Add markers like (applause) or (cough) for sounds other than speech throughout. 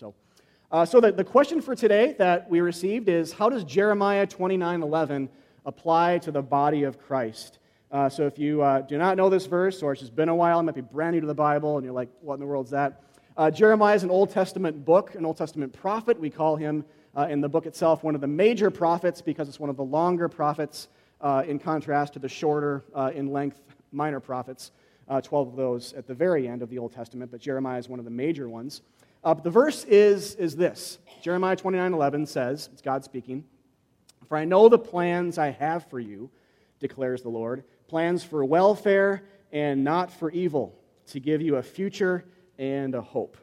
So, uh, so the, the question for today that we received is how does Jeremiah 29 11 apply to the body of Christ? Uh, so if you uh, do not know this verse, or it's just been a while, it might be brand new to the Bible, and you're like, what in the world is that? Uh, Jeremiah is an Old Testament book, an Old Testament prophet. We call him uh, in the book itself one of the major prophets because it's one of the longer prophets uh, in contrast to the shorter in length minor prophets, 12 of those at the very end of the Old Testament, but Jeremiah is one of the major ones. But the verse is, is this Jeremiah 29 11 says, it's God speaking, For I know the plans I have for you, declares the Lord plans for welfare and not for evil, to give you a future and a hope.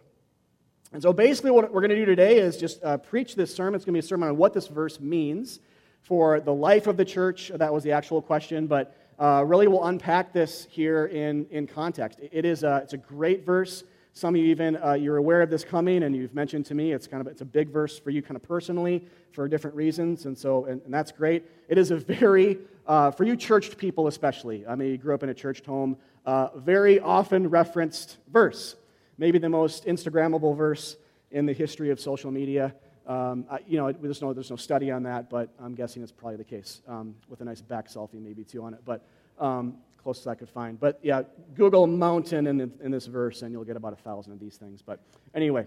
And so basically, what we're going to do today is just uh, preach this sermon. It's going to be a sermon on what this verse means for the life of the church. That was the actual question, but uh, really we'll unpack this here in, in context. It is a, it's a great verse. Some of you even, uh, you're aware of this coming, and you've mentioned to me it's kind of it's a big verse for you kind of personally for different reasons, and so, and, and that's great. It is a very, uh, for you churched people especially, I mean, you grew up in a churched home, uh, very often referenced verse. Maybe the most Instagrammable verse in the history of social media. Um, I, you know, there's no, there's no study on that, but I'm guessing it's probably the case um, with a nice back selfie maybe too on it. But um, closest I could find. But yeah, Google mountain in, in this verse, and you'll get about a thousand of these things. But anyway,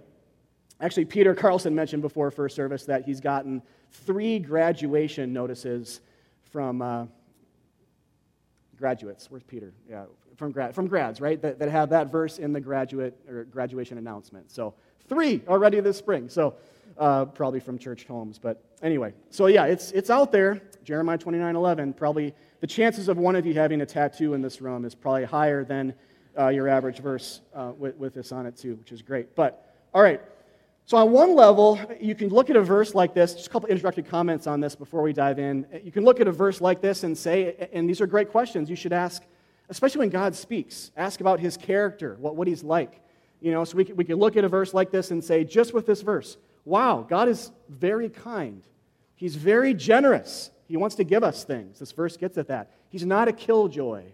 actually, Peter Carlson mentioned before first service that he's gotten three graduation notices from uh, graduates. Where's Peter? Yeah, from, grad, from grads, right? That, that have that verse in the graduate or graduation announcement. So three already this spring. So uh, probably from church homes. But anyway, so yeah, it's, it's out there. Jeremiah 29 11. Probably the chances of one of you having a tattoo in this room is probably higher than uh, your average verse uh, with, with this on it, too, which is great. But all right. So, on one level, you can look at a verse like this, just a couple introductory comments on this before we dive in. You can look at a verse like this and say, and these are great questions you should ask, especially when God speaks. Ask about his character, what, what he's like. You know, so we we can look at a verse like this and say, just with this verse, wow, God is very kind. He's very generous. He wants to give us things. This verse gets at that. He's not a killjoy.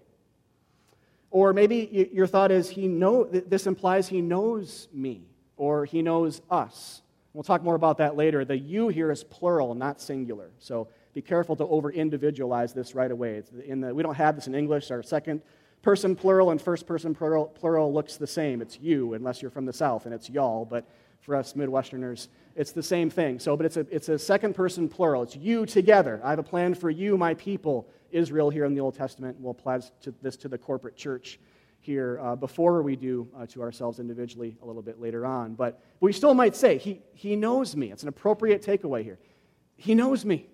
Or maybe your thought is, he know, this implies he knows me, or he knows us. We'll talk more about that later. The you here is plural, not singular. So be careful to over individualize this right away. The, we don't have this in English. Our second person plural and first person plural, plural looks the same. It's you, unless you're from the South, and it's y'all. But for us Midwesterners, it's the same thing. So, but it's a, it's a second person plural. It's you together. I have a plan for you, my people, Israel, here in the Old Testament. We'll apply this to the corporate church here uh, before we do uh, to ourselves individually a little bit later on. But we still might say, he, he knows me. It's an appropriate takeaway here. He knows me.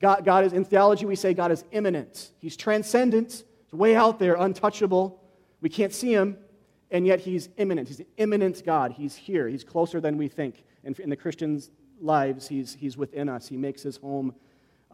God, God is, in theology, we say God is immanent. He's transcendent. He's way out there, untouchable. We can't see him, and yet he's immanent. He's an immanent God. He's here. He's closer than we think and in the Christians' lives, he's, he's within us. He makes his home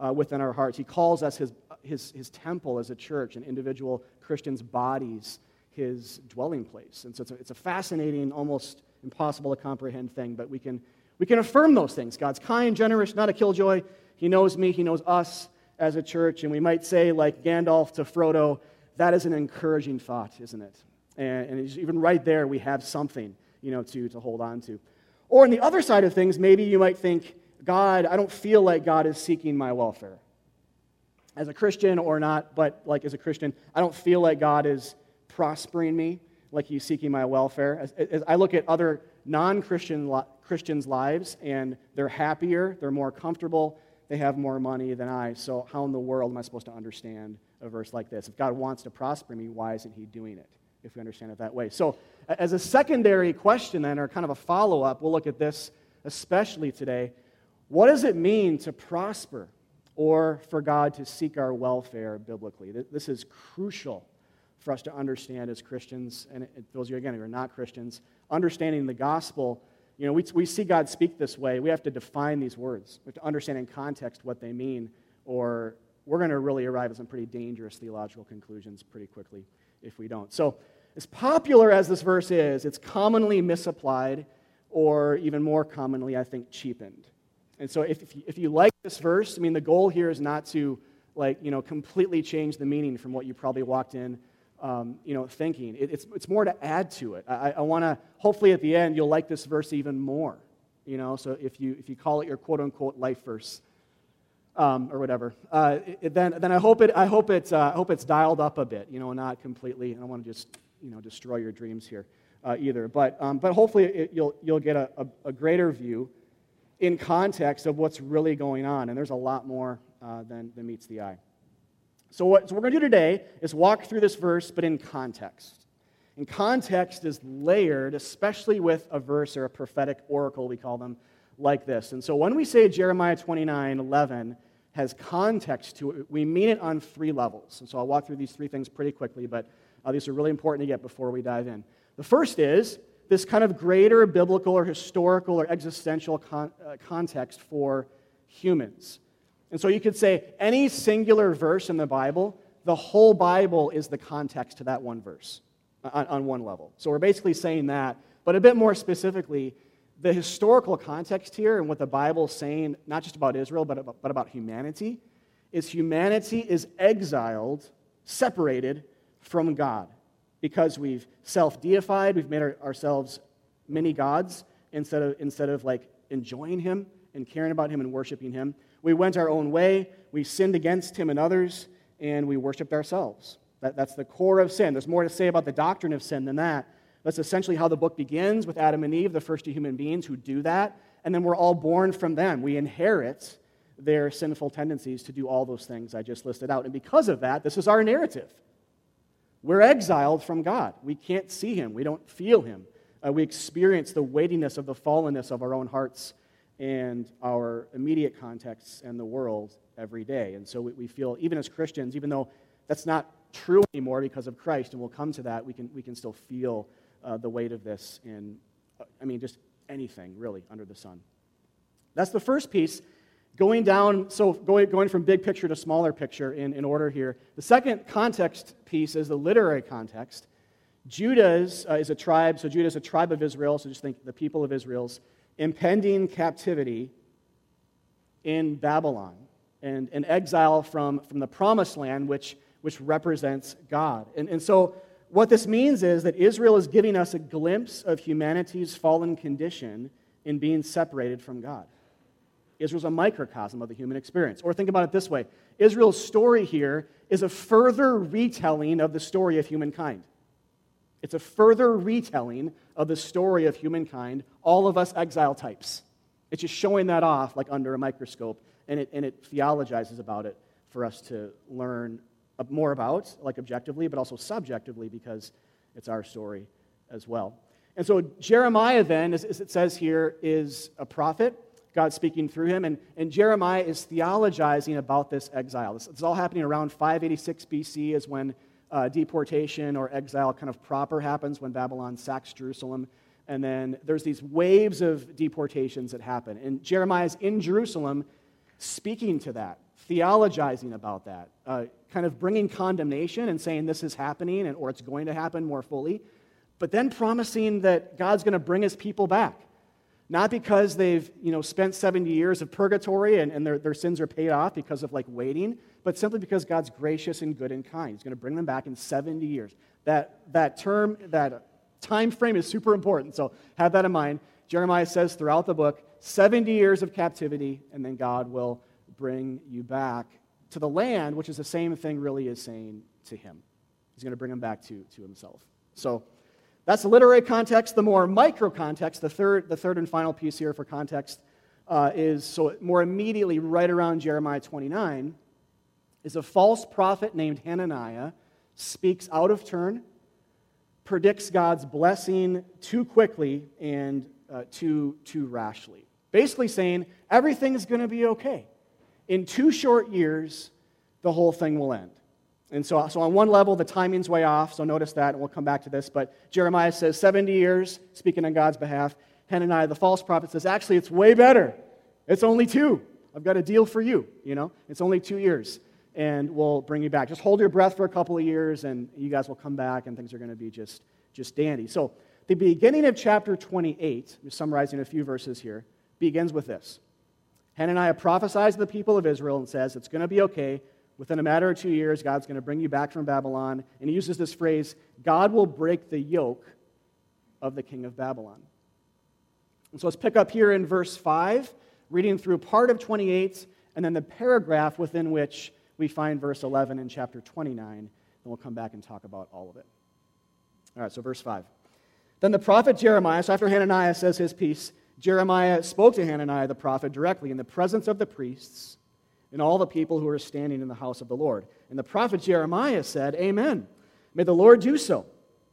uh, within our hearts. He calls us his, his, his temple as a church and individual Christians' bodies his dwelling place. And so it's a, it's a fascinating, almost impossible to comprehend thing, but we can, we can affirm those things. God's kind, generous, not a killjoy. He knows me, He knows us as a church. And we might say, like Gandalf to Frodo, that is an encouraging thought, isn't it? And, and even right there, we have something you know, to, to hold on to. Or on the other side of things, maybe you might think, God, I don't feel like God is seeking my welfare. As a Christian or not, but like as a Christian, I don't feel like God is prospering me, like He's seeking my welfare. As, as I look at other non Christian Christians' lives, and they're happier, they're more comfortable, they have more money than I. So, how in the world am I supposed to understand a verse like this? If God wants to prosper me, why isn't He doing it? If we understand it that way. So, as a secondary question, then, or kind of a follow up, we'll look at this especially today. What does it mean to prosper or for God to seek our welfare biblically? This is crucial for us to understand as Christians, and those of you, again, who are not Christians, understanding the gospel. You know, we, we see God speak this way. We have to define these words. We have to understand in context what they mean, or we're going to really arrive at some pretty dangerous theological conclusions pretty quickly if we don't. So, as popular as this verse is, it's commonly misapplied, or even more commonly, I think, cheapened. And so, if, if you, like this verse, I mean, the goal here is not to, like, you know, completely change the meaning from what you probably walked in um, you know, thinking. It, it's, it's more to add to it. I, I want to, hopefully at the end, you'll like this verse even more. You know, so if you, if you call it your quote unquote life verse, um, or whatever, uh, it, then, then I hope, it, I, hope it's, uh, I hope it's dialed up a bit, you know, not completely. I don't want to just, you know, destroy your dreams here uh, either. But, um, but hopefully it, you'll, you'll get a, a, a, greater view in context of what's really going on. And there's a lot more uh, than, than meets the eye. So, what, so we're going to do today is walk through this verse, but in context. And context is layered, especially with a verse or a prophetic oracle, we call them, like this. And so when we say Jeremiah 29 11 has context to it, we mean it on three levels. And so I'll walk through these three things pretty quickly, but uh, these are really important to get before we dive in. The first is this kind of greater biblical or historical or existential con- uh, context for humans. And so you could say any singular verse in the Bible, the whole Bible is the context to that one verse on, on one level. So we're basically saying that, but a bit more specifically, the historical context here and what the Bible is saying, not just about Israel, but about, but about humanity, is humanity is exiled, separated from God because we've self deified, we've made our, ourselves many gods instead of, instead of like enjoying Him and caring about Him and worshiping Him. We went our own way, we sinned against Him and others, and we worshiped ourselves. That, that's the core of sin. There's more to say about the doctrine of sin than that. That's essentially how the book begins with Adam and Eve, the first two human beings who do that, and then we're all born from them. We inherit their sinful tendencies to do all those things I just listed out. And because of that, this is our narrative. We're exiled from God. We can't see Him, we don't feel Him. Uh, we experience the weightiness of the fallenness of our own hearts and our immediate contexts and the world every day. And so we, we feel, even as Christians, even though that's not true anymore because of Christ, and we'll come to that, we can, we can still feel uh, the weight of this in, uh, I mean, just anything really under the sun. That's the first piece. Going down, so going, going from big picture to smaller picture in, in order here. The second context piece is the literary context. Judah is, uh, is a tribe, so Judah is a tribe of Israel, so just think the people of Israel's impending captivity in Babylon and an exile from, from the promised land, which, which represents God. And, and so, what this means is that Israel is giving us a glimpse of humanity's fallen condition in being separated from God. Israel's a microcosm of the human experience. Or think about it this way Israel's story here is a further retelling of the story of humankind. It's a further retelling of the story of humankind, all of us exile types. It's just showing that off like under a microscope, and it, and it theologizes about it for us to learn more about, like objectively, but also subjectively, because it's our story as well. And so Jeremiah, then, as, it says here, is a prophet. God speaking through him. And, and Jeremiah is theologizing about this exile. This, it's all happening around 586 BC, is when uh, deportation or exile kind of proper happens, when Babylon sacks Jerusalem. And then there's these waves of deportations that happen. And Jeremiah's in Jerusalem speaking to that, theologizing about that, uh, kind of bringing condemnation and saying this is happening and, or it's going to happen more fully, but then promising that God's going to bring his people back not because they've you know, spent 70 years of purgatory and, and their, their sins are paid off because of like waiting, but simply because God's gracious and good and kind. He's going to bring them back in 70 years. That, that term, that time frame is super important, so have that in mind. Jeremiah says throughout the book 70 years of captivity, and then God will bring you back to the land, which is the same thing really is saying to him. He's going to bring him back to, to himself. So, that's the literary context. The more micro context, the third, the third and final piece here for context, uh, is so more immediately right around Jeremiah 29, is a false prophet named Hananiah speaks out of turn, predicts God's blessing too quickly and uh, too, too rashly. Basically saying everything's going to be okay. In two short years, the whole thing will end. And so, so on one level, the timing's way off, so notice that, and we'll come back to this. But Jeremiah says 70 years, speaking on God's behalf. Hananiah, the false prophet, says, actually, it's way better. It's only two. I've got a deal for you, you know? It's only two years, and we'll bring you back. Just hold your breath for a couple of years, and you guys will come back, and things are going to be just, just dandy. So the beginning of chapter 28, just summarizing a few verses here, begins with this. Hananiah prophesies to the people of Israel and says, it's going to be okay Within a matter of two years, God's going to bring you back from Babylon. And he uses this phrase God will break the yoke of the king of Babylon. And so let's pick up here in verse 5, reading through part of 28, and then the paragraph within which we find verse 11 in chapter 29. And we'll come back and talk about all of it. All right, so verse 5. Then the prophet Jeremiah, so after Hananiah says his piece, Jeremiah spoke to Hananiah the prophet directly in the presence of the priests and all the people who are standing in the house of the Lord. And the prophet Jeremiah said, Amen. May the Lord do so.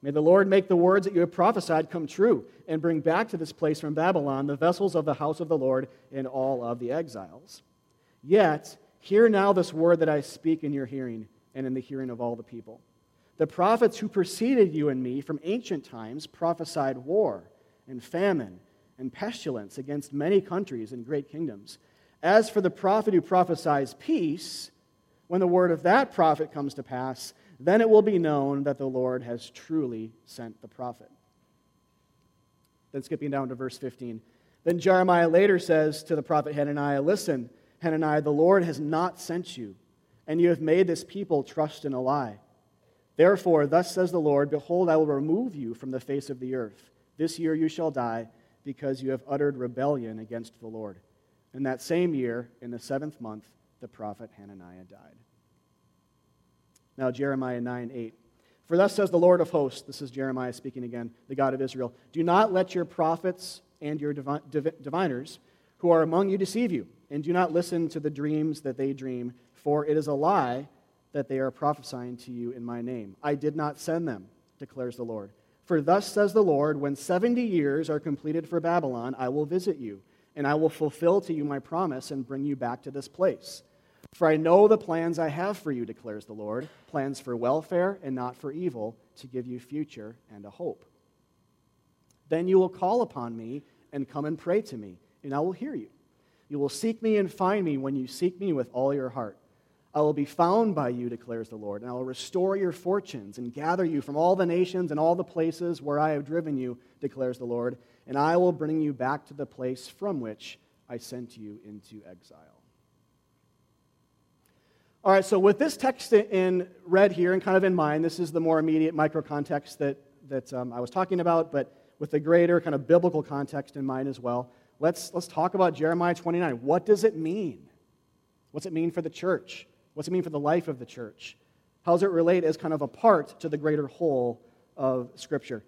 May the Lord make the words that you have prophesied come true and bring back to this place from Babylon the vessels of the house of the Lord and all of the exiles. Yet, hear now this word that I speak in your hearing and in the hearing of all the people. The prophets who preceded you and me from ancient times prophesied war and famine and pestilence against many countries and great kingdoms. As for the prophet who prophesies peace, when the word of that prophet comes to pass, then it will be known that the Lord has truly sent the prophet. Then skipping down to verse 15. Then Jeremiah later says to the prophet Hananiah, Listen, Hananiah, the Lord has not sent you, and you have made this people trust in a lie. Therefore, thus says the Lord Behold, I will remove you from the face of the earth. This year you shall die, because you have uttered rebellion against the Lord. In that same year, in the seventh month, the prophet Hananiah died. Now, Jeremiah 9 8. For thus says the Lord of hosts, this is Jeremiah speaking again, the God of Israel, do not let your prophets and your diviners who are among you deceive you, and do not listen to the dreams that they dream, for it is a lie that they are prophesying to you in my name. I did not send them, declares the Lord. For thus says the Lord, when 70 years are completed for Babylon, I will visit you and I will fulfill to you my promise and bring you back to this place. For I know the plans I have for you, declares the Lord plans for welfare and not for evil, to give you future and a hope. Then you will call upon me and come and pray to me, and I will hear you. You will seek me and find me when you seek me with all your heart. I will be found by you, declares the Lord, and I will restore your fortunes and gather you from all the nations and all the places where I have driven you, declares the Lord, and I will bring you back to the place from which I sent you into exile. All right, so with this text in red here and kind of in mind, this is the more immediate micro context that, that um, I was talking about, but with the greater kind of biblical context in mind as well, let's, let's talk about Jeremiah 29. What does it mean? What's it mean for the church? What's it mean for the life of the church? How does it relate as kind of a part to the greater whole of Scripture?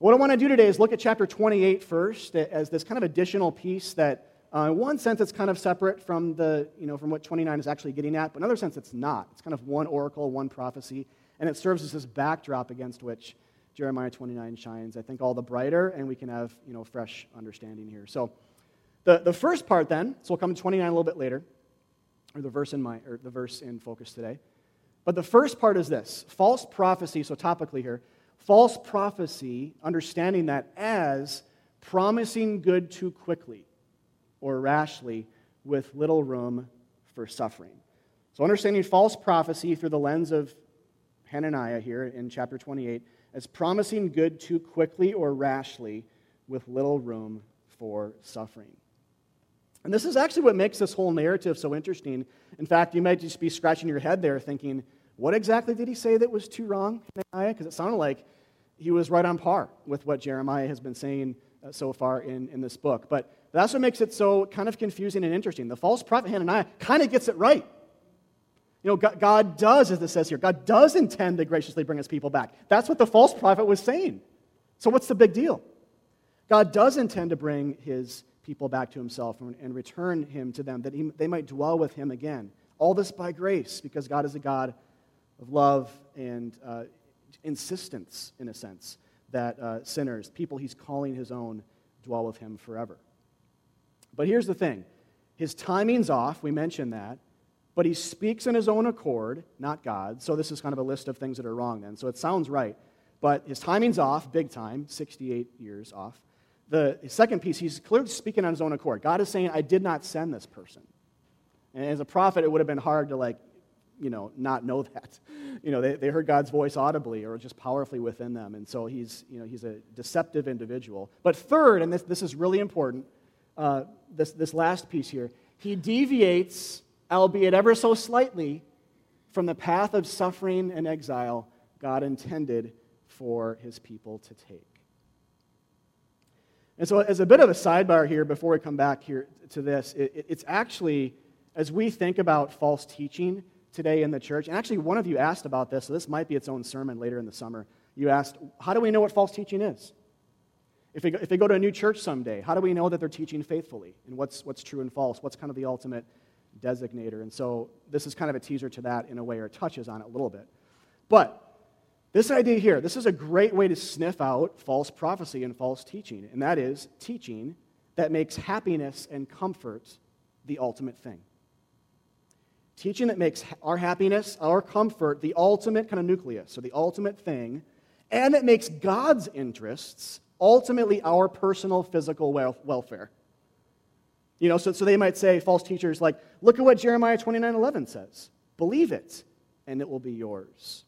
What I want to do today is look at chapter 28 first as this kind of additional piece that, uh, in one sense, it's kind of separate from, the, you know, from what 29 is actually getting at, but in another sense, it's not. It's kind of one oracle, one prophecy, and it serves as this backdrop against which Jeremiah 29 shines, I think, all the brighter, and we can have you know, fresh understanding here. So, the, the first part then, so we'll come to 29 a little bit later, or the verse in my, or the verse in focus today. But the first part is this false prophecy, so topically here, false prophecy, understanding that as promising good too quickly or rashly with little room for suffering. So, understanding false prophecy through the lens of Hananiah here in chapter 28 as promising good too quickly or rashly with little room for suffering. And this is actually what makes this whole narrative so interesting. In fact, you might just be scratching your head there thinking, what exactly did he say that was too wrong, Hananiah? Because it sounded like he was right on par with what Jeremiah has been saying uh, so far in, in this book. But that's what makes it so kind of confusing and interesting. The false prophet Hananiah kind of gets it right. You know, God, God does, as it says here, God does intend to graciously bring his people back. That's what the false prophet was saying. So, what's the big deal? God does intend to bring his people back to himself and, and return him to them, that he, they might dwell with him again. All this by grace, because God is a God of love and uh, insistence, in a sense, that uh, sinners, people he's calling his own, dwell with him forever. But here's the thing his timing's off, we mentioned that, but he speaks in his own accord, not God. So this is kind of a list of things that are wrong then. So it sounds right. But his timing's off, big time, 68 years off. The second piece, he's clearly speaking on his own accord. God is saying, I did not send this person. And as a prophet, it would have been hard to like you know, not know that. (laughs) You know, they, they heard God's voice audibly or just powerfully within them. And so he's, you know, he's a deceptive individual. But third, and this, this is really important, uh, this, this last piece here, he deviates, albeit ever so slightly, from the path of suffering and exile God intended for his people to take. And so, as a bit of a sidebar here, before we come back here to this, it, it's actually, as we think about false teaching today in the church, and actually, one of you asked about this, so this might be its own sermon later in the summer. You asked, How do we know what false teaching is? If they, go, if they go to a new church someday, how do we know that they're teaching faithfully? And what's, what's true and false? What's kind of the ultimate designator? And so, this is kind of a teaser to that in a way, or touches on it a little bit. But this idea here, this is a great way to sniff out false prophecy and false teaching, and that is teaching that makes happiness and comfort the ultimate thing. Teaching that makes our happiness, our comfort, the ultimate kind of nucleus, or the ultimate thing, and that makes God's interests ultimately our personal physical welfare. You know, so, so they might say, false teachers, like, look at what Jeremiah 29 11 says. Believe it, and it will be yours.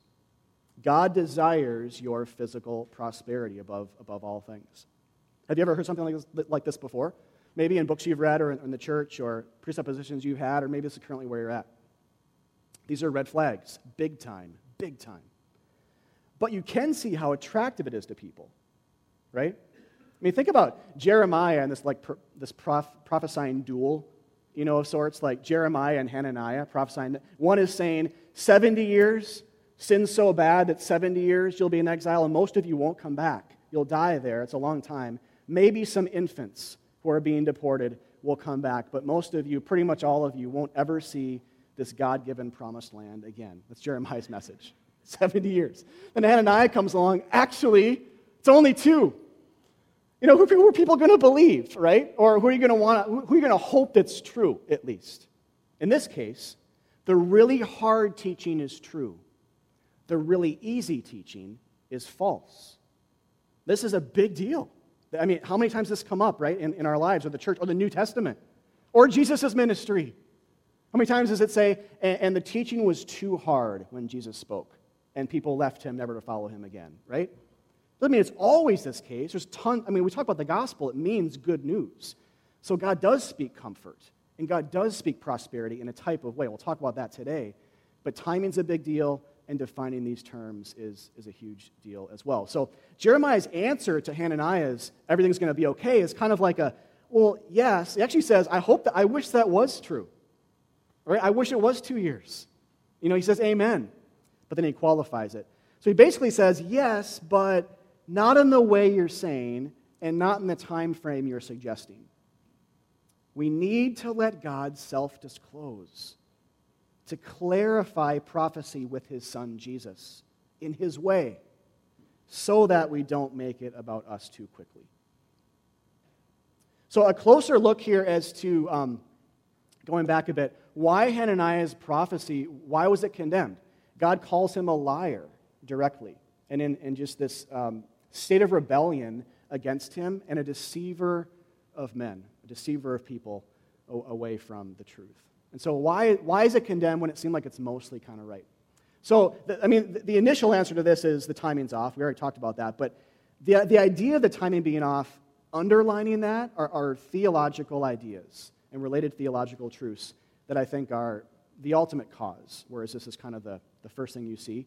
God desires your physical prosperity above, above all things. Have you ever heard something like this, like this before? Maybe in books you've read or in, in the church or presuppositions you've had, or maybe this is currently where you're at. These are red flags, big time, big time. But you can see how attractive it is to people, right? I mean, think about Jeremiah and this like this prof, prophesying duel, you know, of sorts, like Jeremiah and Hananiah prophesying. One is saying 70 years, sin's so bad that 70 years you'll be in exile, and most of you won't come back. You'll die there. It's a long time. Maybe some infants who are being deported will come back, but most of you, pretty much all of you, won't ever see this God given promised land again. That's Jeremiah's message. (laughs) 70 years. Then Hananiah comes along. Actually, it's only two. You know, who, are people going to believe, right? Or who are you going to want? Who are you going to hope that's true, at least? In this case, the really hard teaching is true the really easy teaching is false. This is a big deal. I mean, how many times this come up, right, in, in our lives, or the church, or the New Testament, or Jesus' ministry? How many times does it say, and, the teaching was too hard when Jesus spoke, and people left him never to follow him again, right? I mean, it's always this case. There's tons, I mean, we talk about the gospel, it means good news. So God does speak comfort, and God does speak prosperity in a type of way. We'll talk about that today. But timing's a big deal, and defining these terms is, is a huge deal as well. So Jeremiah's answer to Hananiah's everything's going to be okay is kind of like a, well, yes. He actually says, I hope that, I wish that was true. Right? I wish it was two years. You know, he says, Amen. But then he qualifies it. So he basically says, yes, but not in the way you're saying and not in the time frame you're suggesting. We need to let God self disclose to clarify prophecy with his son Jesus in his way so that we don't make it about us too quickly. So, a closer look here as to um, going back a bit why Hananiah's prophecy, why was it condemned? God calls him a liar directly, and in, in just this um, state of rebellion against him, and a deceiver of men, a deceiver of people away from the truth. And so, why, why is it condemned when it seemed like it's mostly kind of right? So, the, I mean, the, the, initial answer to this is the timing's off. We already talked about that. But the, the idea of the timing being off, underlining that, are, are theological ideas and related theological truths that I think are the ultimate cause, whereas this is kind of the, the first thing you see,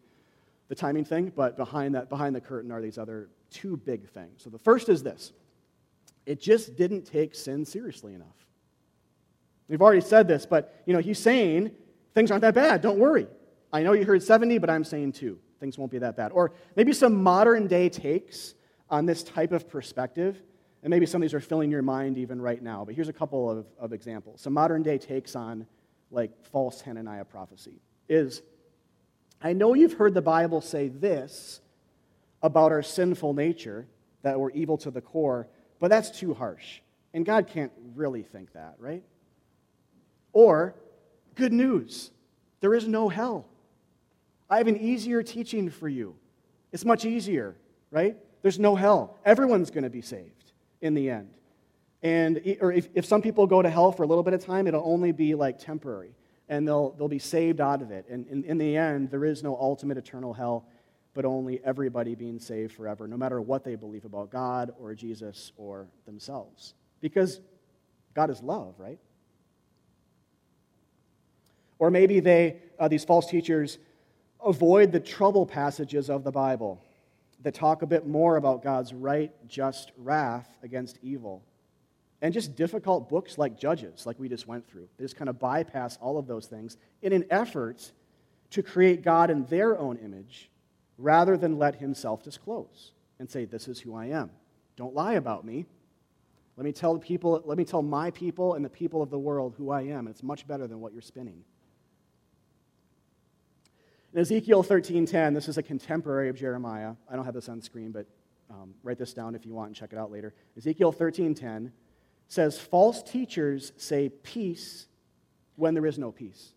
the timing thing, but behind that, behind the curtain are these other two big things. So the first is this it just didn't take sin seriously enough. We've already said this, but you know, he's saying things aren't that bad. Don't worry. I know you heard 70, but I'm saying two. Things won't be that bad. Or maybe some modern day takes on this type of perspective, and maybe some of these are filling your mind even right now. But here's a couple of, of examples. Some modern day takes on like false Hananiah prophecy is I know you've heard the Bible say this about our sinful nature, that we're evil to the core, but that's too harsh. And God can't really think that, right? Or, good news, there is no hell. I have an easier teaching for you. It's much easier, right? There's no hell. Everyone's going to be saved in the end. And or if, if some people go to hell for a little bit of time, it'll only be like temporary. And they'll, they'll be saved out of it. And in, in the end, there is no ultimate eternal hell, but only everybody being saved forever, no matter what they believe about God or Jesus or themselves. Because God is love, right? Or maybe they, uh, these false teachers, avoid the trouble passages of the Bible that talk a bit more about God's right, just wrath against evil. And just difficult books like Judges, like we just went through. They just kind of bypass all of those things in an effort to create God in their own image rather than let himself disclose and say, This is who I am. Don't lie about me. Let me tell people, let me tell my people and the people of the world who I am. It's much better than what you're spinning. In Ezekiel 13:10, this is a contemporary of Jeremiah. I don't have this on screen, but um, write this down if you want and check it out later. Ezekiel 13:10 says, "False teachers say peace when there is no peace."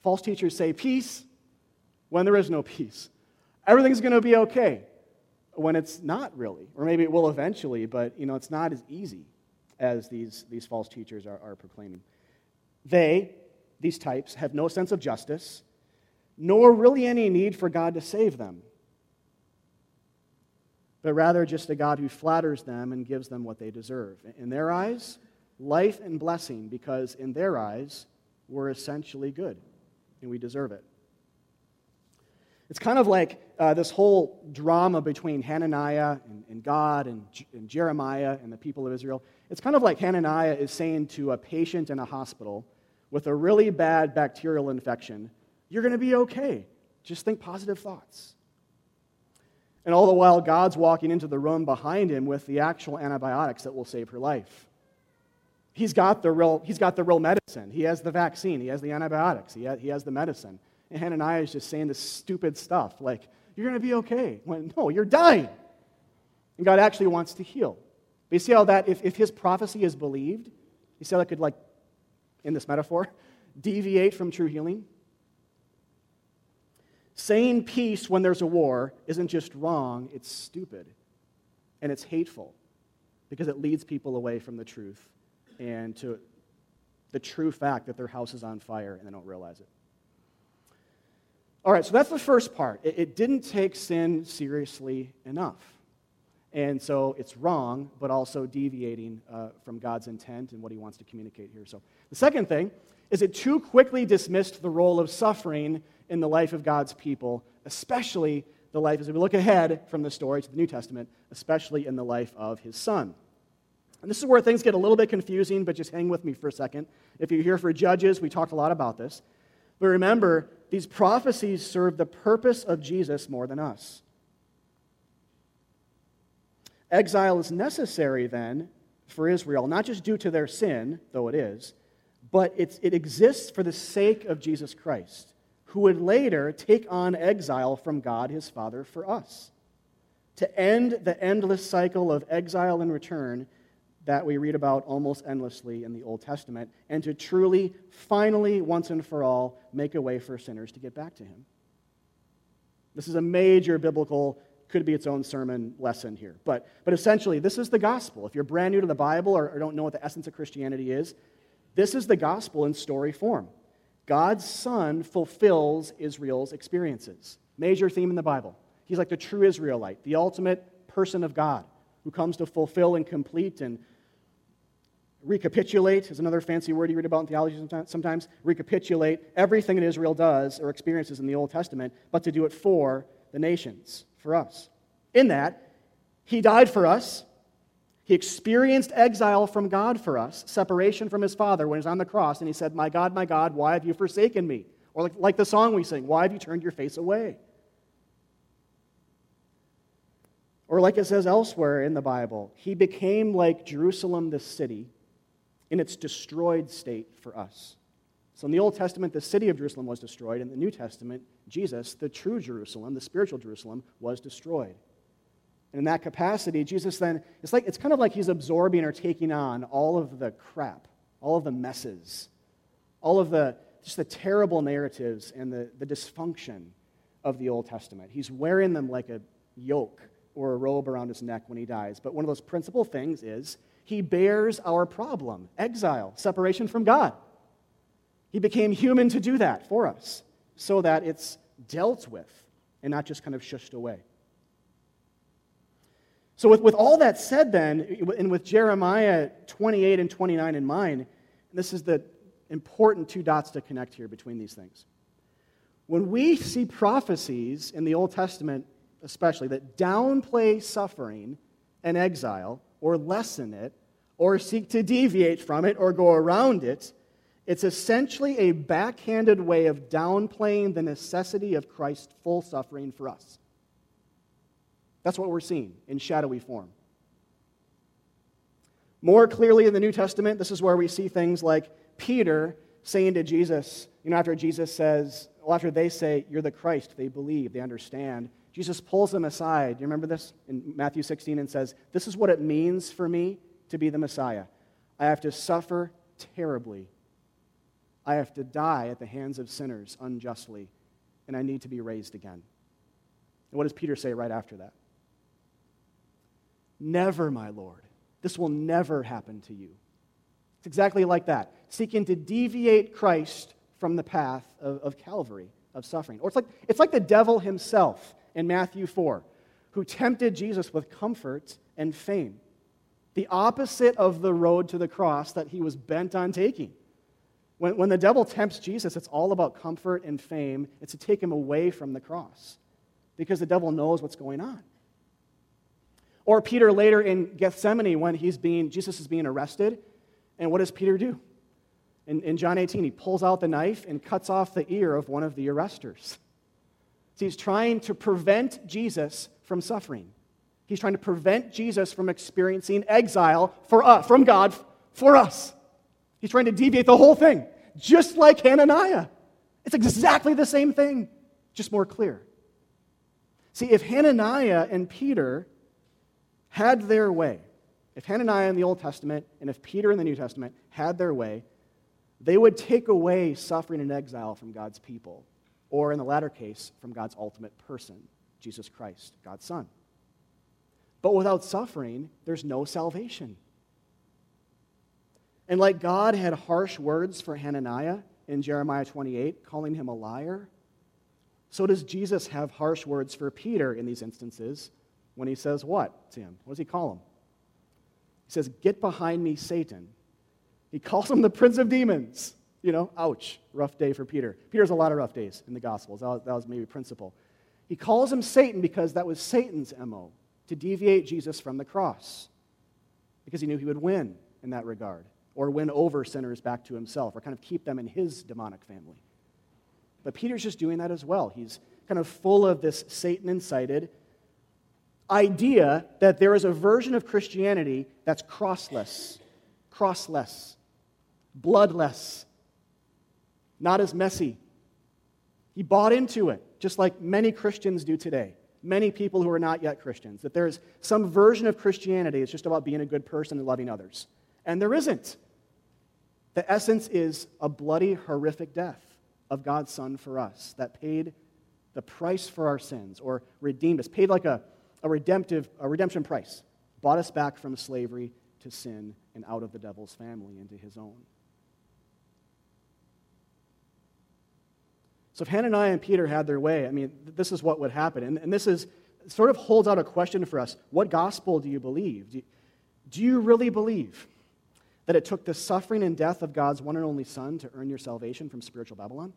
False teachers say peace when there is no peace. Everything's going to be okay when it's not really, or maybe it will eventually, but you know, it's not as easy as these, these false teachers are, are proclaiming. They, these types, have no sense of justice nor really any need for God to save them, but rather just a God who flatters them and gives them what they deserve. In their eyes, life and blessing, because in their eyes, we're essentially good and we deserve it. It's kind of like uh, this whole drama between Hananiah and, and God and, and Jeremiah and the people of Israel. It's kind of like Hananiah is saying to a patient in a hospital with a really bad bacterial infection, you're going to be okay. Just think positive thoughts. And all the while, God's walking into the room behind him with the actual antibiotics that will save her life. He's got the real, he's got the real medicine. He has the vaccine. He has the antibiotics. He has, he has the medicine. And Hananiah is just saying this stupid stuff like, you're going to be okay. When, no, you're dying. And God actually wants to heal. But you see how that, if, if his prophecy is believed, you see how that could, like, in this metaphor, (laughs) deviate from true healing? Saying peace when there's a war isn't just wrong, it's stupid. And it's hateful because it leads people away from the truth and to the true fact that their house is on fire and they don't realize it. All right, so that's the first part. It, it, didn't take sin seriously enough. And so it's wrong, but also deviating uh, from God's intent and what he wants to communicate here. So the second thing is it too quickly dismissed the role of suffering in the life of God's people, especially the life, as we look ahead from the story to the New Testament, especially in the life of his son. And this is where things get a little bit confusing, but just hang with me for a second. If you're here for Judges, we talked a lot about this. But remember, these prophecies serve the purpose of Jesus more than us. Exile is necessary then for Israel, not just due to their sin, though it is, but it exists for the sake of Jesus Christ who would later take on exile from God his Father for us. To end the endless cycle of exile and return that we read about almost endlessly in the Old Testament, and to truly, finally, once and for all, make a way for sinners to get back to him. This is a major biblical, could be its own sermon lesson here. But, but essentially, this is the gospel. If you're brand new to the Bible or, or don't know what the essence of Christianity is, this is the gospel in story form. God's Son fulfills Israel's experiences. Major theme in the Bible. He's like the true Israelite, the ultimate person of God who comes to fulfill and complete and recapitulate is another fancy word you read about in theology sometimes. Recapitulate everything that Israel does or experiences in the Old Testament, but to do it for the nations, for us. In that, he died for us, he experienced exile from God for us, separation from his Father when he was on the cross, and he said, My God, my God, why have you forsaken me? Or like, like the song we sing, Why have you turned your face away? Or like it says elsewhere in the Bible, he became like Jerusalem, the city, in its destroyed state for us. So in the Old Testament, the city of Jerusalem was destroyed. In the New Testament, Jesus, the true Jerusalem, the spiritual Jerusalem, was destroyed. And in that capacity, Jesus then, it's like it's kind of like he's absorbing or taking on all of the crap, all of the messes, all of the just the terrible narratives and the, the dysfunction of the Old Testament. He's wearing them like a yoke or a robe around his neck when he dies. But one of those principal things is he bears our problem exile, separation from God. He became human to do that for us so that it's dealt with and not just kind of shushed away. So, with, with all that said, then, and with Jeremiah 28 and 29 in mind, this is the important two dots to connect here between these things. When we see prophecies in the Old Testament, especially, that downplay suffering and exile, or lessen it, or seek to deviate from it, or go around it, it's essentially a backhanded way of downplaying the necessity of Christ's full suffering for us. That's what we're seeing in shadowy form. More clearly in the New Testament, this is where we see things like Peter saying to Jesus, you know, after Jesus says, well, after they say, You're the Christ, they believe, they understand. Jesus pulls them aside. You remember this in Matthew 16 and says, This is what it means for me to be the Messiah. I have to suffer terribly. I have to die at the hands of sinners unjustly, and I need to be raised again. And what does Peter say right after that? Never, my Lord. This will never happen to you. It's exactly like that, seeking to deviate Christ from the path of, of Calvary, of suffering. Or it's like, it's like the devil himself in Matthew 4, who tempted Jesus with comfort and fame, the opposite of the road to the cross that he was bent on taking. When, when the devil tempts Jesus, it's all about comfort and fame. It's to take him away from the cross because the devil knows what's going on. Or Peter later in Gethsemane when he's being, Jesus is being arrested. And what does Peter do? In, in John 18, he pulls out the knife and cuts off the ear of one of the arresters. (laughs) So he's trying to prevent Jesus from suffering. He's trying to prevent Jesus from experiencing exile for us, from God for us. He's trying to deviate the whole thing, just like Hananiah. It's exactly the same thing, just more clear. See, if Hananiah and Peter had their way, if Hananiah in the Old Testament and if Peter in the New Testament had their way, they would take away suffering and exile from God's people, or in the latter case, from God's ultimate person, Jesus Christ, God's Son. But without suffering, there's no salvation. And like God had harsh words for Hananiah in Jeremiah 28, calling him a liar, so does Jesus have harsh words for Peter in these instances when he says what to him? What does he call him? He says, Get behind me, Satan. He calls him the prince of demons. You know, ouch, rough day for Peter. Peter has a lot of rough days in the Gospels. That was, that was maybe principle. He calls him Satan because that was Satan's MO, to deviate Jesus from the cross, because he knew he would win in that regard, or win over sinners back to himself, or kind of keep them in his demonic family. But Peter's just doing that as well. He's kind of full of this Satan incited idea that there is a version of Christianity that's crossless, crossless, bloodless, not as messy. He bought into it, just like many Christians do today, many people who are not yet Christians, that there's some version of Christianity that's just about being a good person and loving others. And there isn't. The essence is a bloody, horrific death of God's Son for us that paid the price for our sins or redeemed us, paid like a a redemptive a redemption price, bought us back from slavery to sin and out of the devil's family into his own. So if Hananiah and Peter had their way, I mean, this is what would happen. And, and this is sort of holds out a question for us. What gospel do you believe? Do you, do you really believe that it took the suffering and death of God's one and only Son to earn your salvation from spiritual Babylon?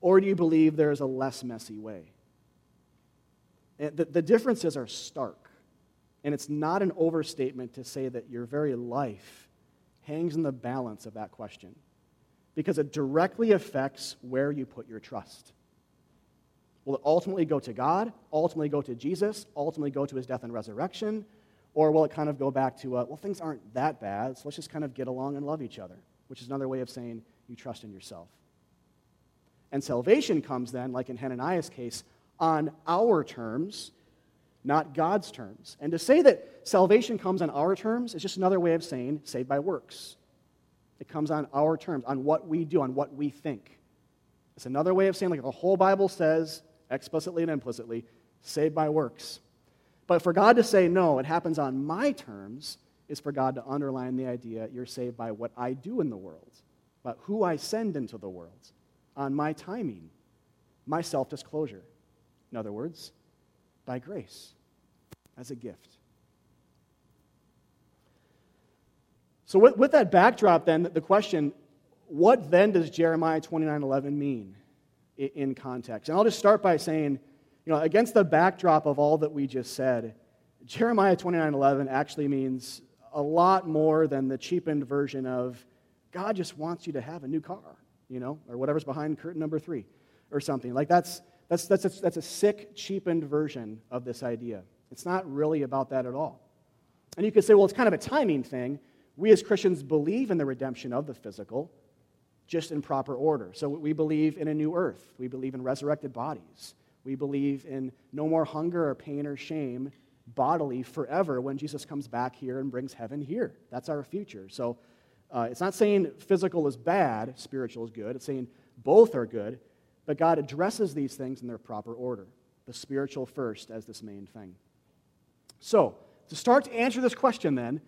Or do you believe there is a less messy way? The, the differences are stark. And it's not an overstatement to say that your very life hangs in the balance of that question because it directly affects where you put your trust. Will it ultimately go to God, ultimately go to Jesus, ultimately go to his death and resurrection? Or will it kind of go back to, uh, well, things aren't that bad, so let's just kind of get along and love each other, which is another way of saying you trust in yourself. And salvation comes then, like in Hananiah's case, on our terms, not God's terms. And to say that salvation comes on our terms is just another way of saying saved by works. It comes on our terms, on what we do, on what we think. It's another way of saying, like the whole Bible says, explicitly and implicitly, saved by works. But for God to say, no, it happens on my terms, is for God to underline the idea you're saved by what I do in the world, by who I send into the world, on my timing, my self disclosure. In other words, by grace, as a gift. So, with, with that backdrop, then, the question what then does Jeremiah 29 11 mean in, in context? And I'll just start by saying, you know, against the backdrop of all that we just said, Jeremiah 29 11 actually means a lot more than the cheapened version of God just wants you to have a new car, you know, or whatever's behind curtain number three or something. Like that's, that's, that's, a, that's a sick, cheapened version of this idea. It's not really about that at all. And you could say, well, it's kind of a timing thing. We as Christians believe in the redemption of the physical, just in proper order. So we believe in a new earth, we believe in resurrected bodies, we believe in no more hunger or pain or shame bodily forever when Jesus comes back here and brings heaven here. That's our future. So uh, it's not saying physical is bad, spiritual is good. It's saying both are good, but God addresses these things in their proper order. The spiritual first as this main thing. So, to start to answer this question, then,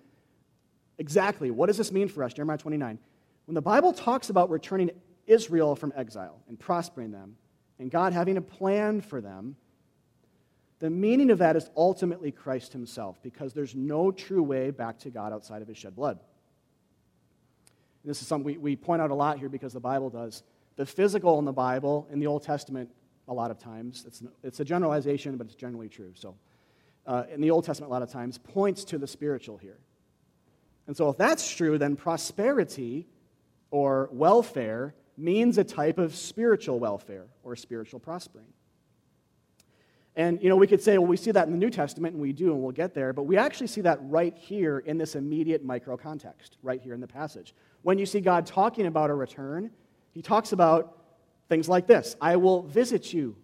exactly what does this mean for us? Jeremiah 29. When the Bible talks about returning Israel from exile and prospering them, and God having a plan for them, the meaning of that is ultimately Christ himself, because there's no true way back to God outside of his shed blood. And this is something we, we point out a lot here because the Bible does. The physical in the Bible, in the Old Testament, a lot of times, it's, it's a generalization, but it's generally true. So, uh, in the Old Testament, a lot of times, points to the spiritual here. And so, if that's true, then prosperity or welfare means a type of spiritual welfare or spiritual prospering. And, you know, we could say, well, we see that in the New Testament, and we do, and we'll get there, but we actually see that right here in this immediate micro context, right here in the passage. When you see God talking about a return, he talks about things like this I will visit you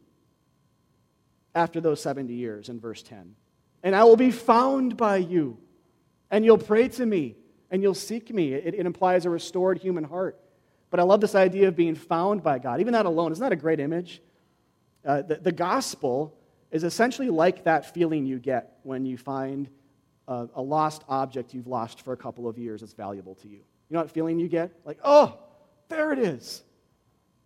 after those 70 years, in verse 10. And I will be found by you, and you'll pray to me, and you'll seek me. It, it implies a restored human heart. But I love this idea of being found by God. Even that alone, isn't that a great image? Uh, the, the gospel is essentially like that feeling you get when you find a, a, lost object you've lost for a couple of years that's valuable to you. You know what feeling you get? Like, oh, there it is.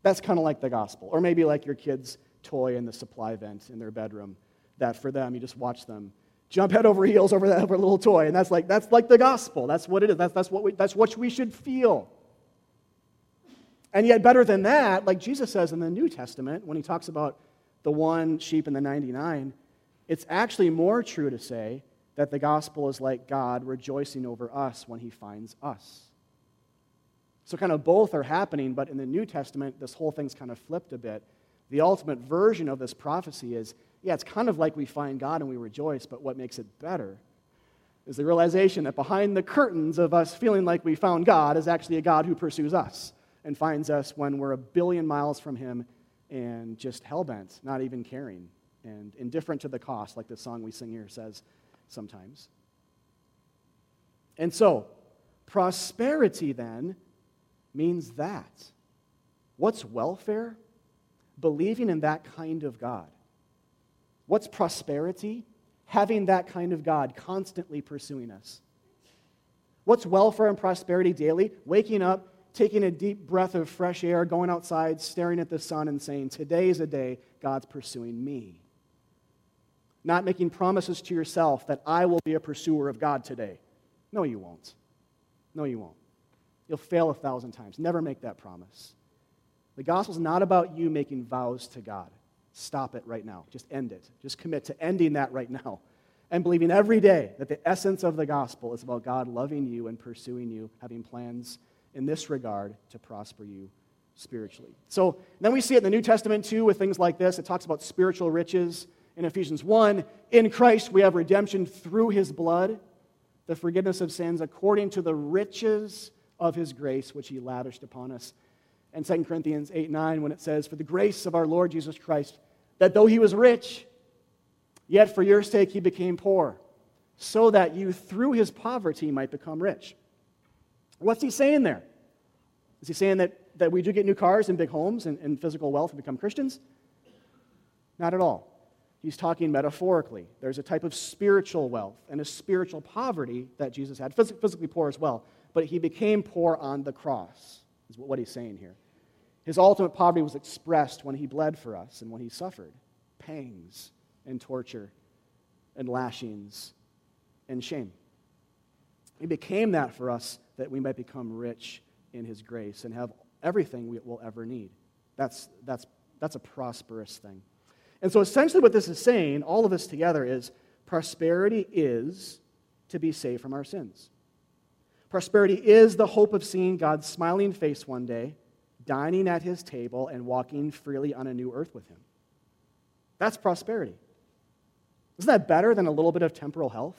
That's kind of like the gospel. Or maybe like your kid's toy in the supply vent in their bedroom, that for them, you just watch them jump head over heels over that over little toy. And that's like, that's like the gospel. That's what it is. That's, that's, what we, that's what we should feel. And yet, better than that, like Jesus says in the New Testament, when he talks about the one sheep and the 99, it's actually more true to say that the gospel is like God rejoicing over us when he finds us. So, kind of both are happening, but in the New Testament, this whole thing's kind of flipped a bit. The ultimate version of this prophecy is yeah, it's kind of like we find God and we rejoice, but what makes it better is the realization that behind the curtains of us feeling like we found God is actually a God who pursues us and finds us when we're a billion miles from him and just hell bent, not even caring, and indifferent to the cost, like the song we sing here says sometimes. And so, prosperity then means that. What's welfare? Believing in that kind of God. What's prosperity? Having that kind of God constantly pursuing us. What's welfare and prosperity daily? Waking up taking a deep breath of fresh air, going outside, staring at the sun, and saying, Today is a day God's pursuing me. Not making promises to yourself that I will be a pursuer of God today. No, you won't. No, you won't. You'll fail a thousand times. Never make that promise. The gospel is not about you making vows to God. Stop it right now. Just end it. Just commit to ending that right now and believing every day that the essence of the gospel is about God loving you and pursuing you, having plans in this regard to prosper you spiritually. So then we see it in the New Testament too with things like this. It talks about spiritual riches in Ephesians 1. In Christ we have redemption through his blood, the forgiveness of sins according to the riches of his grace which he lavished upon us. And 2 Corinthians 8 9, when it says, For the grace of our Lord Jesus Christ, that though he was rich, yet for your sake he became poor, so that you through his poverty might become rich. What's he saying there? Is he saying that, that we do get new cars and big homes and, and physical wealth and become Christians? Not at all. He's talking metaphorically. There's a type of spiritual wealth and a spiritual poverty that Jesus had, physically poor as well, but he became poor on the cross, is what he's saying here. His ultimate poverty was expressed when he bled for us and when he suffered pangs and torture and lashings and shame. He became that for us that we might become rich in His grace and have everything we will ever need. That's, that's, that's a prosperous thing. And so essentially, what this is saying, all of this together, is prosperity is to be saved from our sins. Prosperity is the hope of seeing God's smiling face one day, dining at his table, and walking freely on a new earth with him. That's prosperity. Isn't that better than a little bit of temporal health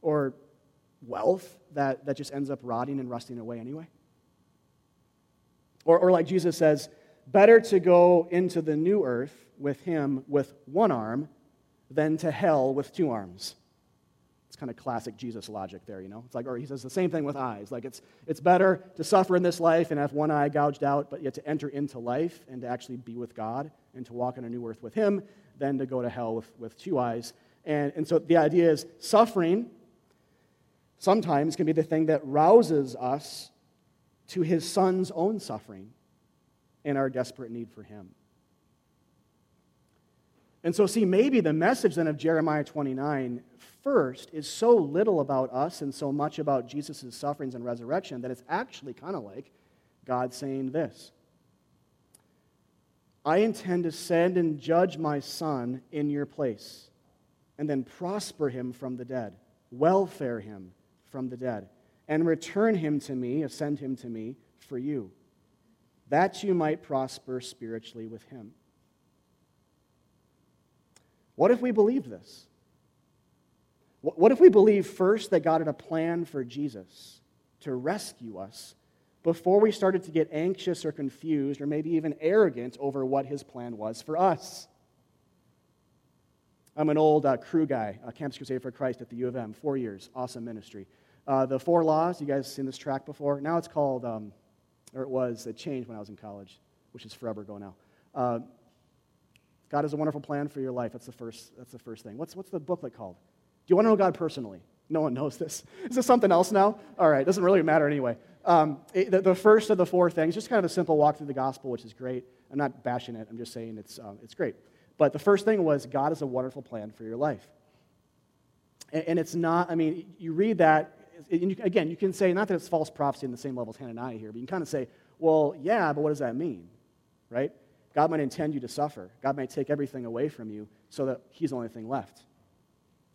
or wealth that, that just ends up rotting and rusting away anyway? Or, or like Jesus says, better to go into the new earth with him with one arm than to hell with two arms. It's kind of classic Jesus logic there, you know? It's like, or he says the same thing with eyes. Like, it's, it's better to suffer in this life and have one eye gouged out, but yet to enter into life and to actually be with God and to walk on a new earth with him than to go to hell with, with two eyes. And, and so the idea is suffering sometimes can be the thing that rouses us to his son's own suffering and our desperate need for him. And so, see, maybe the message then of Jeremiah 29 first is so little about us and so much about Jesus' sufferings and resurrection that it's actually kind of like God saying this I intend to send and judge my son in your place, and then prosper him from the dead, welfare him from the dead, and return him to me, ascend him to me for you, that you might prosper spiritually with him. What if we believed this? What if we believe first that God had a plan for Jesus to rescue us before we started to get anxious or confused or maybe even arrogant over what his plan was for us? I'm an old uh, Cru guy, uh, Campus Crusade for Christ at the U of M, four years, awesome ministry. Uh, the Four Laws, you guys seen this track before? Now it's called, um, or it was, it changed when I was in college, which is forever ago now. God has a wonderful plan for your life. That's the first, that's the first thing. What's, what's the booklet called? Do you want to know God personally? No one knows this. (laughs) Is this something else now? All right, doesn't really matter anyway. Um, it, the, the, first of the four things, just kind of a simple walk through the gospel, which is great. I'm not bashing it, I'm just saying it's, um, it's great. But the first thing was God has a wonderful plan for your life. And, and it's not, I mean, you read that, and you, again, you can say, not that it's false prophecy in the same level as Hananiah here, but you can kind of say, well, yeah, but what does that mean? Right? God might intend you to suffer. God might take everything away from you so that He's the only thing left.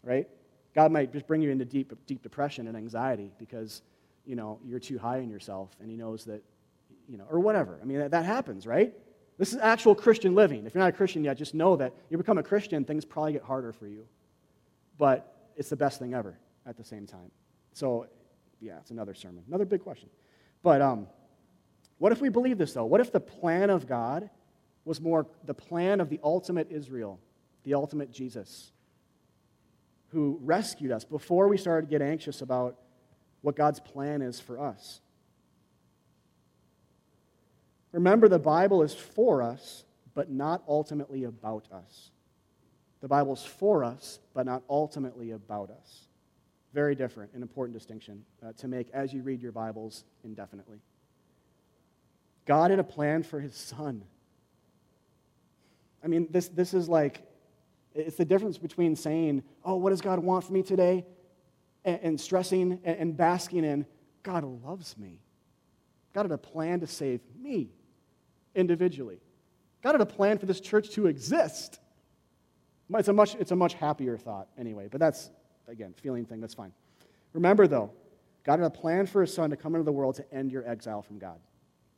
Right? God might just bring you into deep, deep depression and anxiety because, you know, you're too high in yourself and He knows that, you know, or whatever. I mean, that, that happens, right? This is actual Christian living. If you're not a Christian yet, just know that you become a Christian, things probably get harder for you. But it's the best thing ever at the same time. So, yeah, it's another sermon, another big question. But um, what if we believe this, though? What if the plan of God was more the plan of the ultimate Israel, the ultimate Jesus, who rescued us before we started to get anxious about what God's plan is for us. Remember, the Bible is for us, but not ultimately about us. The Bible is for us, but not ultimately about us. Very different, an important distinction uh, to make as you read your Bibles indefinitely. God had a plan for his son I mean, this, this is like, it's the difference between saying, oh, what does God want for me today? And, and stressing and, and basking in, God loves me. God had a plan to save me individually. God had a plan for this church to exist. It's a much, it's a much happier thought anyway, but that's, again, feeling thing, that's fine. Remember, though, God had a plan for his son to come into the world to end your exile from God.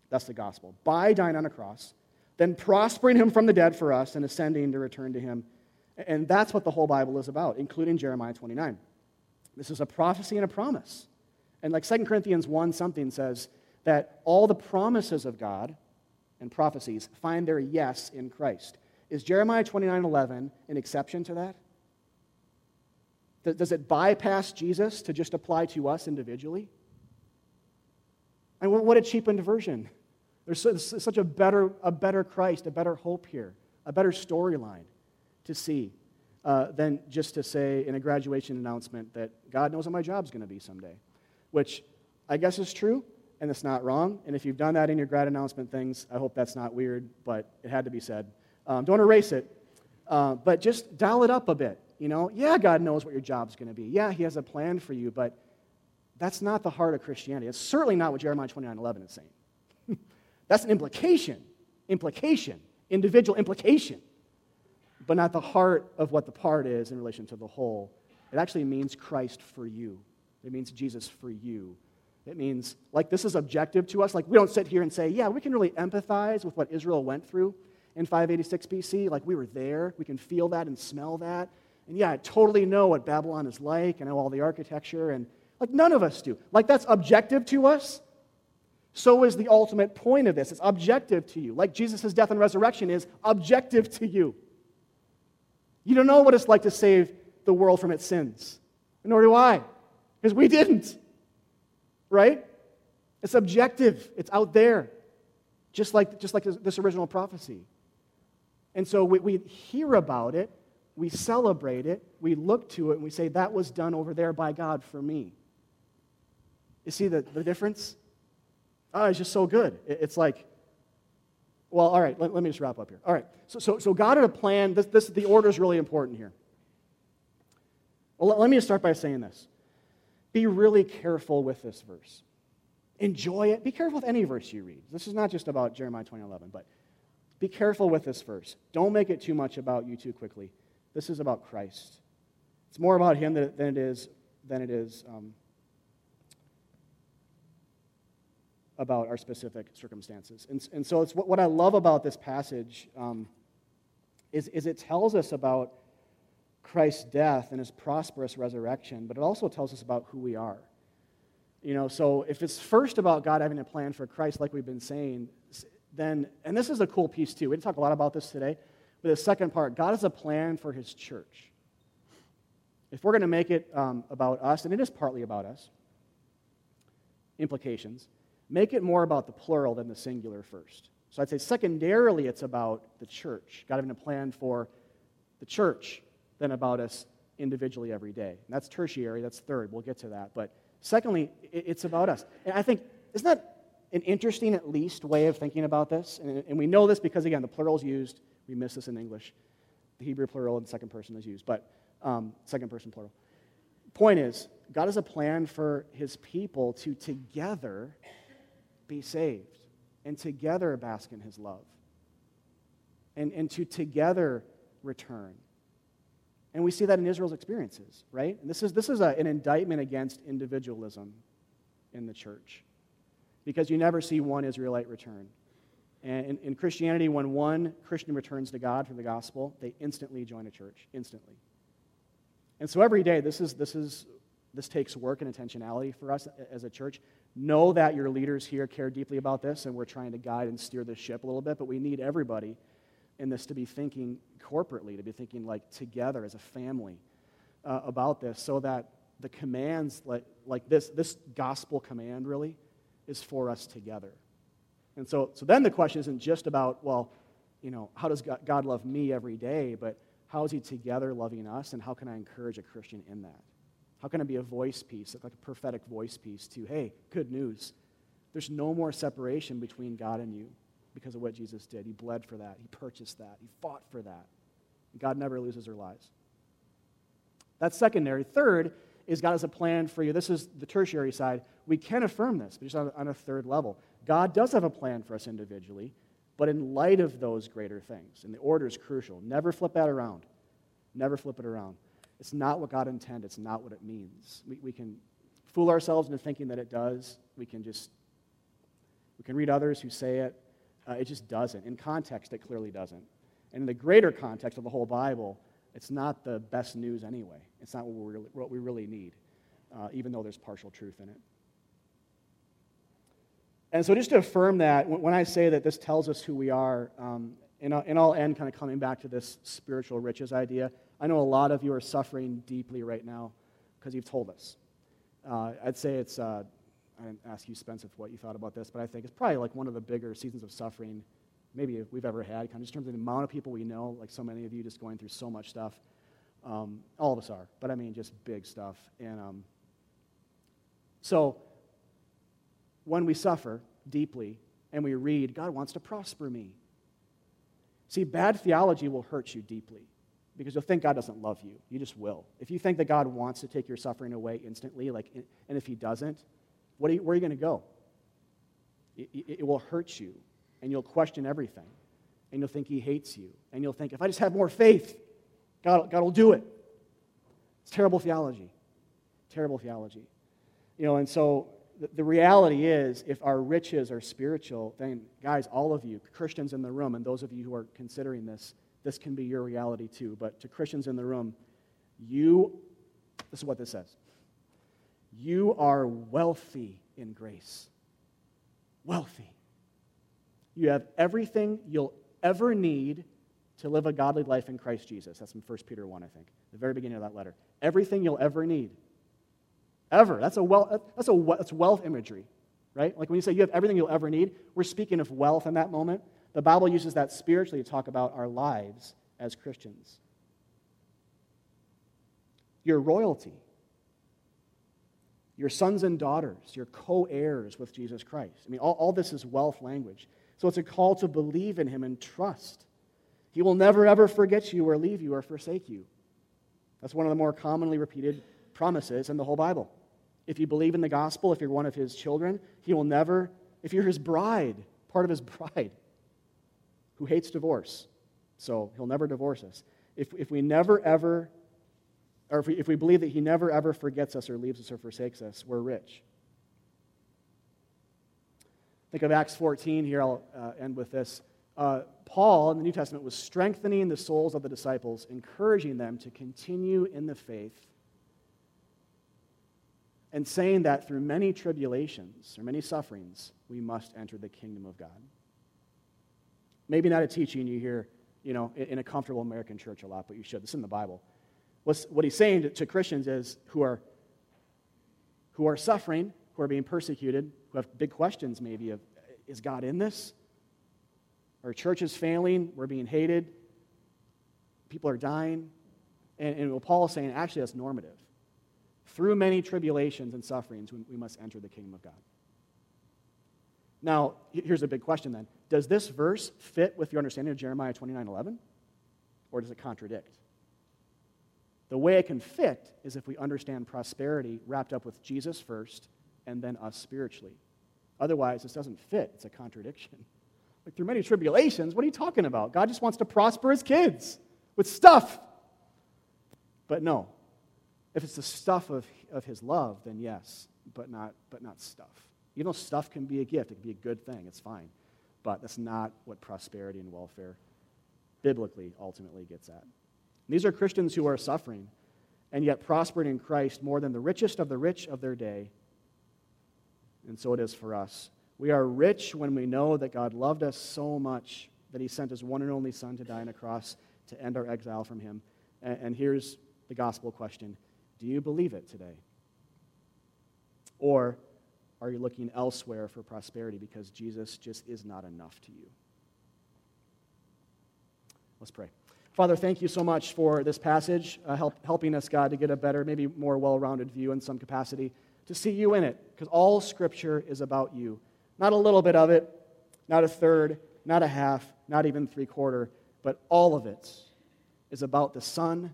That's the gospel. By dying on a cross, then prospering him from the dead for us and ascending to return to him. And that's what the whole Bible is about, including Jeremiah 29. This is a prophecy and a promise. And like 2 Corinthians 1 something says that all the promises of God and prophecies find their yes in Christ. Is Jeremiah 29 11 an exception to that? Does it bypass Jesus to just apply to us individually? And what a cheapened version. There's such a better, a better Christ, a better hope here, a better storyline to see uh, than just to say in a graduation announcement that God knows what my job's going to be someday, which I guess is true and it's not wrong. And if you've done that in your grad announcement things, I hope that's not weird, but it had to be said. Um, don't erase it, uh, but just dial it up a bit. You know, yeah, God knows what your job's going to be. Yeah, He has a plan for you, but That's not the heart of Christianity. It's certainly not what Jeremiah 29 11 is saying. That's an implication, implication, individual implication, but not the heart of what the part is in relation to the whole. It actually means Christ for you, it means Jesus for you. It means, like, this is objective to us. Like, we don't sit here and say, yeah, we can really empathize with what Israel went through in 586 BC. Like, we were there. We can feel that and smell that. And yeah, I totally know what Babylon is like. I know all the architecture. And like none of us do. Like that's objective to us. So is the ultimate point of this. It's objective to you. Like Jesus' death and resurrection is objective to you. You don't know what it's like to save the world from its sins. Nor do I. Because we didn't. Right? It's objective. It's out there. Just like, just like this original prophecy. And so we, we hear about it, we celebrate it, we look to it, and we say, that was done over there by God for me. You see the, the difference? Oh, it's just so good. It's like, well, all right, let, let me just wrap up here. All right, so, so, so God had a plan. This, this, the order is really important here. Well, let, me just start by saying this. Be really careful with this verse. Enjoy it. Be careful with any verse you read. This is not just about Jeremiah 20:11, but be careful with this verse. Don't make it too much about you too quickly. This is about Christ. It's more about Him than, than it is than it is um, about our specific circumstances. And, and so it's what, what I love about this passage um, is, is it tells us about Christ's death and his prosperous resurrection, but it also tells us about who we are. You know, so if it's first about God having a plan for Christ, like we've been saying, then, and this is a cool piece too. We didn't talk a lot about this today, but the second part, God has a plan for his church. If we're going to make it um, about us, and it is partly about us, implications, make it more about the plural than the singular first. So I'd say secondarily, it's about the church, God having a plan for the church than about us individually every day. And that's tertiary, that's third. We'll get to that. But secondly, it's about us. And I think, isn't that an interesting, at least, way of thinking about this? And, we know this because, again, the plural is used. We miss this in English. The Hebrew plural and second person is used, but um, second person plural. Point is, God has a plan for his people to together be saved and together bask in his love and, and to together return. And we see that in Israel's experiences, right? And this is, this is a, an indictment against individualism in the church because you never see one Israelite return. And in, in, Christianity, when one Christian returns to God for the gospel, they instantly join a church, instantly. And so every day, this, is, this, is, this takes work and intentionality for us as a church. Know that your leaders here care deeply about this, and we're trying to guide and steer this ship a little bit, but we need everybody in this to be thinking corporately, to be thinking like together as a family uh, about this, so that the commands like, like this, this gospel command really, is for us together. And so, so then the question isn't just about, well, you know, how does God love me every day, but how is He together loving us, and how can I encourage a Christian in that? How can it be a voice piece, like a prophetic voice piece to, hey, good news. There's no more separation between God and you because of what Jesus did. He bled for that, He purchased that, He fought for that. God never loses or lies. That's secondary. Third is God has a plan for you. This is the tertiary side. We can affirm this, but just on, on a third level. God does have a plan for us individually, but in light of those greater things, and the order is crucial. Never flip that around. Never flip it around. It's not what God intended, it's not what it means. We, we can fool ourselves into thinking that it does. We can just, we can read others who say it. Uh, it just doesn't. In context, it clearly doesn't. And in the greater context of the whole Bible, it's not the best news anyway. It's not what we really, what we really need, uh, even though there's partial truth in it. And so, just to affirm that, when I say that this tells us who we are, um, and, I'll, and I'll end kind of coming back to this spiritual riches idea. I know a lot of you are suffering deeply right now because you've told us. Uh, I'd say it's, uh, I didn't ask you, Spencer, what you thought about this, but I think it's probably like one of the bigger seasons of suffering maybe we've ever had, kind of just in terms of the amount of people we know, like so many of you just going through so much stuff. Um, all of us are, but I mean just big stuff. And um, so when we suffer deeply and we read, God wants to prosper me. See, bad theology will hurt you deeply. Because you'll think God doesn't love you. You just will. If you think that God wants to take your suffering away instantly, like, and if He doesn't, what are you, where are you going to go? It, it, it will hurt you, and you'll question everything, and you'll think He hates you, and you'll think, if I just have more faith, God, God will do it. It's terrible theology. Terrible theology. You know, and so the, the reality is, if our riches are spiritual, then, guys, all of you, Christians in the room, and those of you who are considering this, this can be your reality too. But to Christians in the room, you, this is what this says you are wealthy in grace. Wealthy. You have everything you'll ever need to live a godly life in Christ Jesus. That's from 1 Peter 1, I think, the very beginning of that letter. Everything you'll ever need. Ever. That's, a wealth, that's, a, that's wealth imagery, right? Like when you say you have everything you'll ever need, we're speaking of wealth in that moment. The Bible uses that spiritually to talk about our lives as Christians. Your royalty, your sons and daughters, your co heirs with Jesus Christ. I mean, all, all this is wealth language. So it's a call to believe in Him and trust. He will never, ever forget you or leave you or forsake you. That's one of the more commonly repeated promises in the whole Bible. If you believe in the gospel, if you're one of His children, He will never, if you're His bride, part of His (laughs) bride, who hates divorce, so He'll never divorce us. If, if we never, ever or if we, if we believe that he never ever forgets us or leaves us or forsakes us, we're rich. Think of Acts 14 here. I'll uh, end with this. Uh, Paul in the New Testament was strengthening the souls of the disciples, encouraging them to continue in the faith, and saying that through many tribulations or many sufferings, we must enter the kingdom of God. Maybe not a teaching you hear, you know, in a comfortable American church a lot, but you should. This is in the Bible. What's, what he's saying to, to Christians is who are, who are suffering, who are being persecuted, who have big questions maybe of is God in this? Our church is failing, we're being hated, people are dying. And, and what Paul is saying, actually, that's normative. Through many tribulations and sufferings, we, we must enter the kingdom of God. Now, here's a big question then. Does this verse fit with your understanding of Jeremiah 29 11? Or does it contradict? The way it can fit is if we understand prosperity wrapped up with Jesus first and then us spiritually. Otherwise, this doesn't fit. It's a contradiction. Like, through many tribulations, what are you talking about? God just wants to prosper his kids with stuff. But no. If it's the stuff of, of his love, then yes, but not, but not stuff. Even know, stuff can be a gift, it can be a good thing, it's fine. But that's not what prosperity and welfare biblically ultimately gets at. These are Christians who are suffering and yet prospering in Christ more than the richest of the rich of their day. And so it is for us. We are rich when we know that God loved us so much that he sent his one and only Son to die on a cross to end our exile from him. And, here's the gospel question Do you believe it today? Or are you looking elsewhere for prosperity because Jesus just is not enough to you? Let's pray. Father, thank you so much for this passage, uh, help, helping us, God, to get a better, maybe more well rounded view in some capacity, to see you in it, because all Scripture is about you. Not a little bit of it, not a third, not a half, not even three quarter, but all of it is about the Son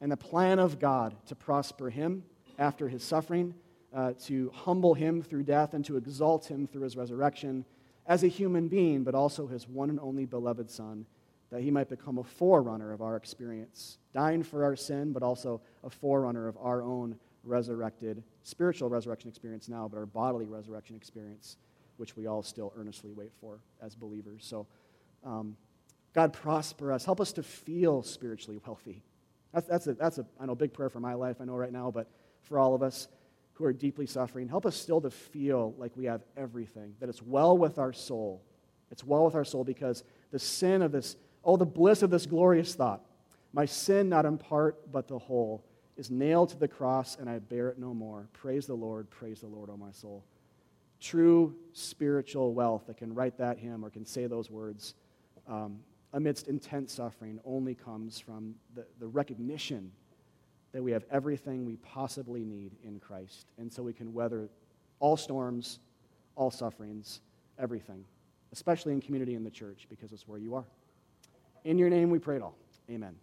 and the plan of God to prosper him after his suffering, uh, to humble him through death, and to exalt him through his resurrection as a human being, but also his one and only beloved Son that he might become a forerunner of our experience, dying for our sin, but also a forerunner of our own resurrected, spiritual resurrection experience now, but our bodily resurrection experience, which we all still earnestly wait for as believers. So, um, God, prosper us. Help us to feel spiritually wealthy. That's, that's, a, that's a, I know, big prayer for my life, I know right now, but for all of us who are deeply suffering, help us still to feel like we have everything, that it's well with our soul. It's well with our soul because the sin of this Oh, the bliss of this glorious thought. My sin, not in part, but the whole, is nailed to the cross, and I bear it no more. Praise the Lord, praise the Lord, O my soul. True spiritual wealth that can write that hymn or can say those words um, amidst intense suffering only comes from the, the recognition that we have everything we possibly need in Christ. And so we can weather all storms, all sufferings, everything, especially in community in the church, because it's where you are. In your name we pray it all. Amen.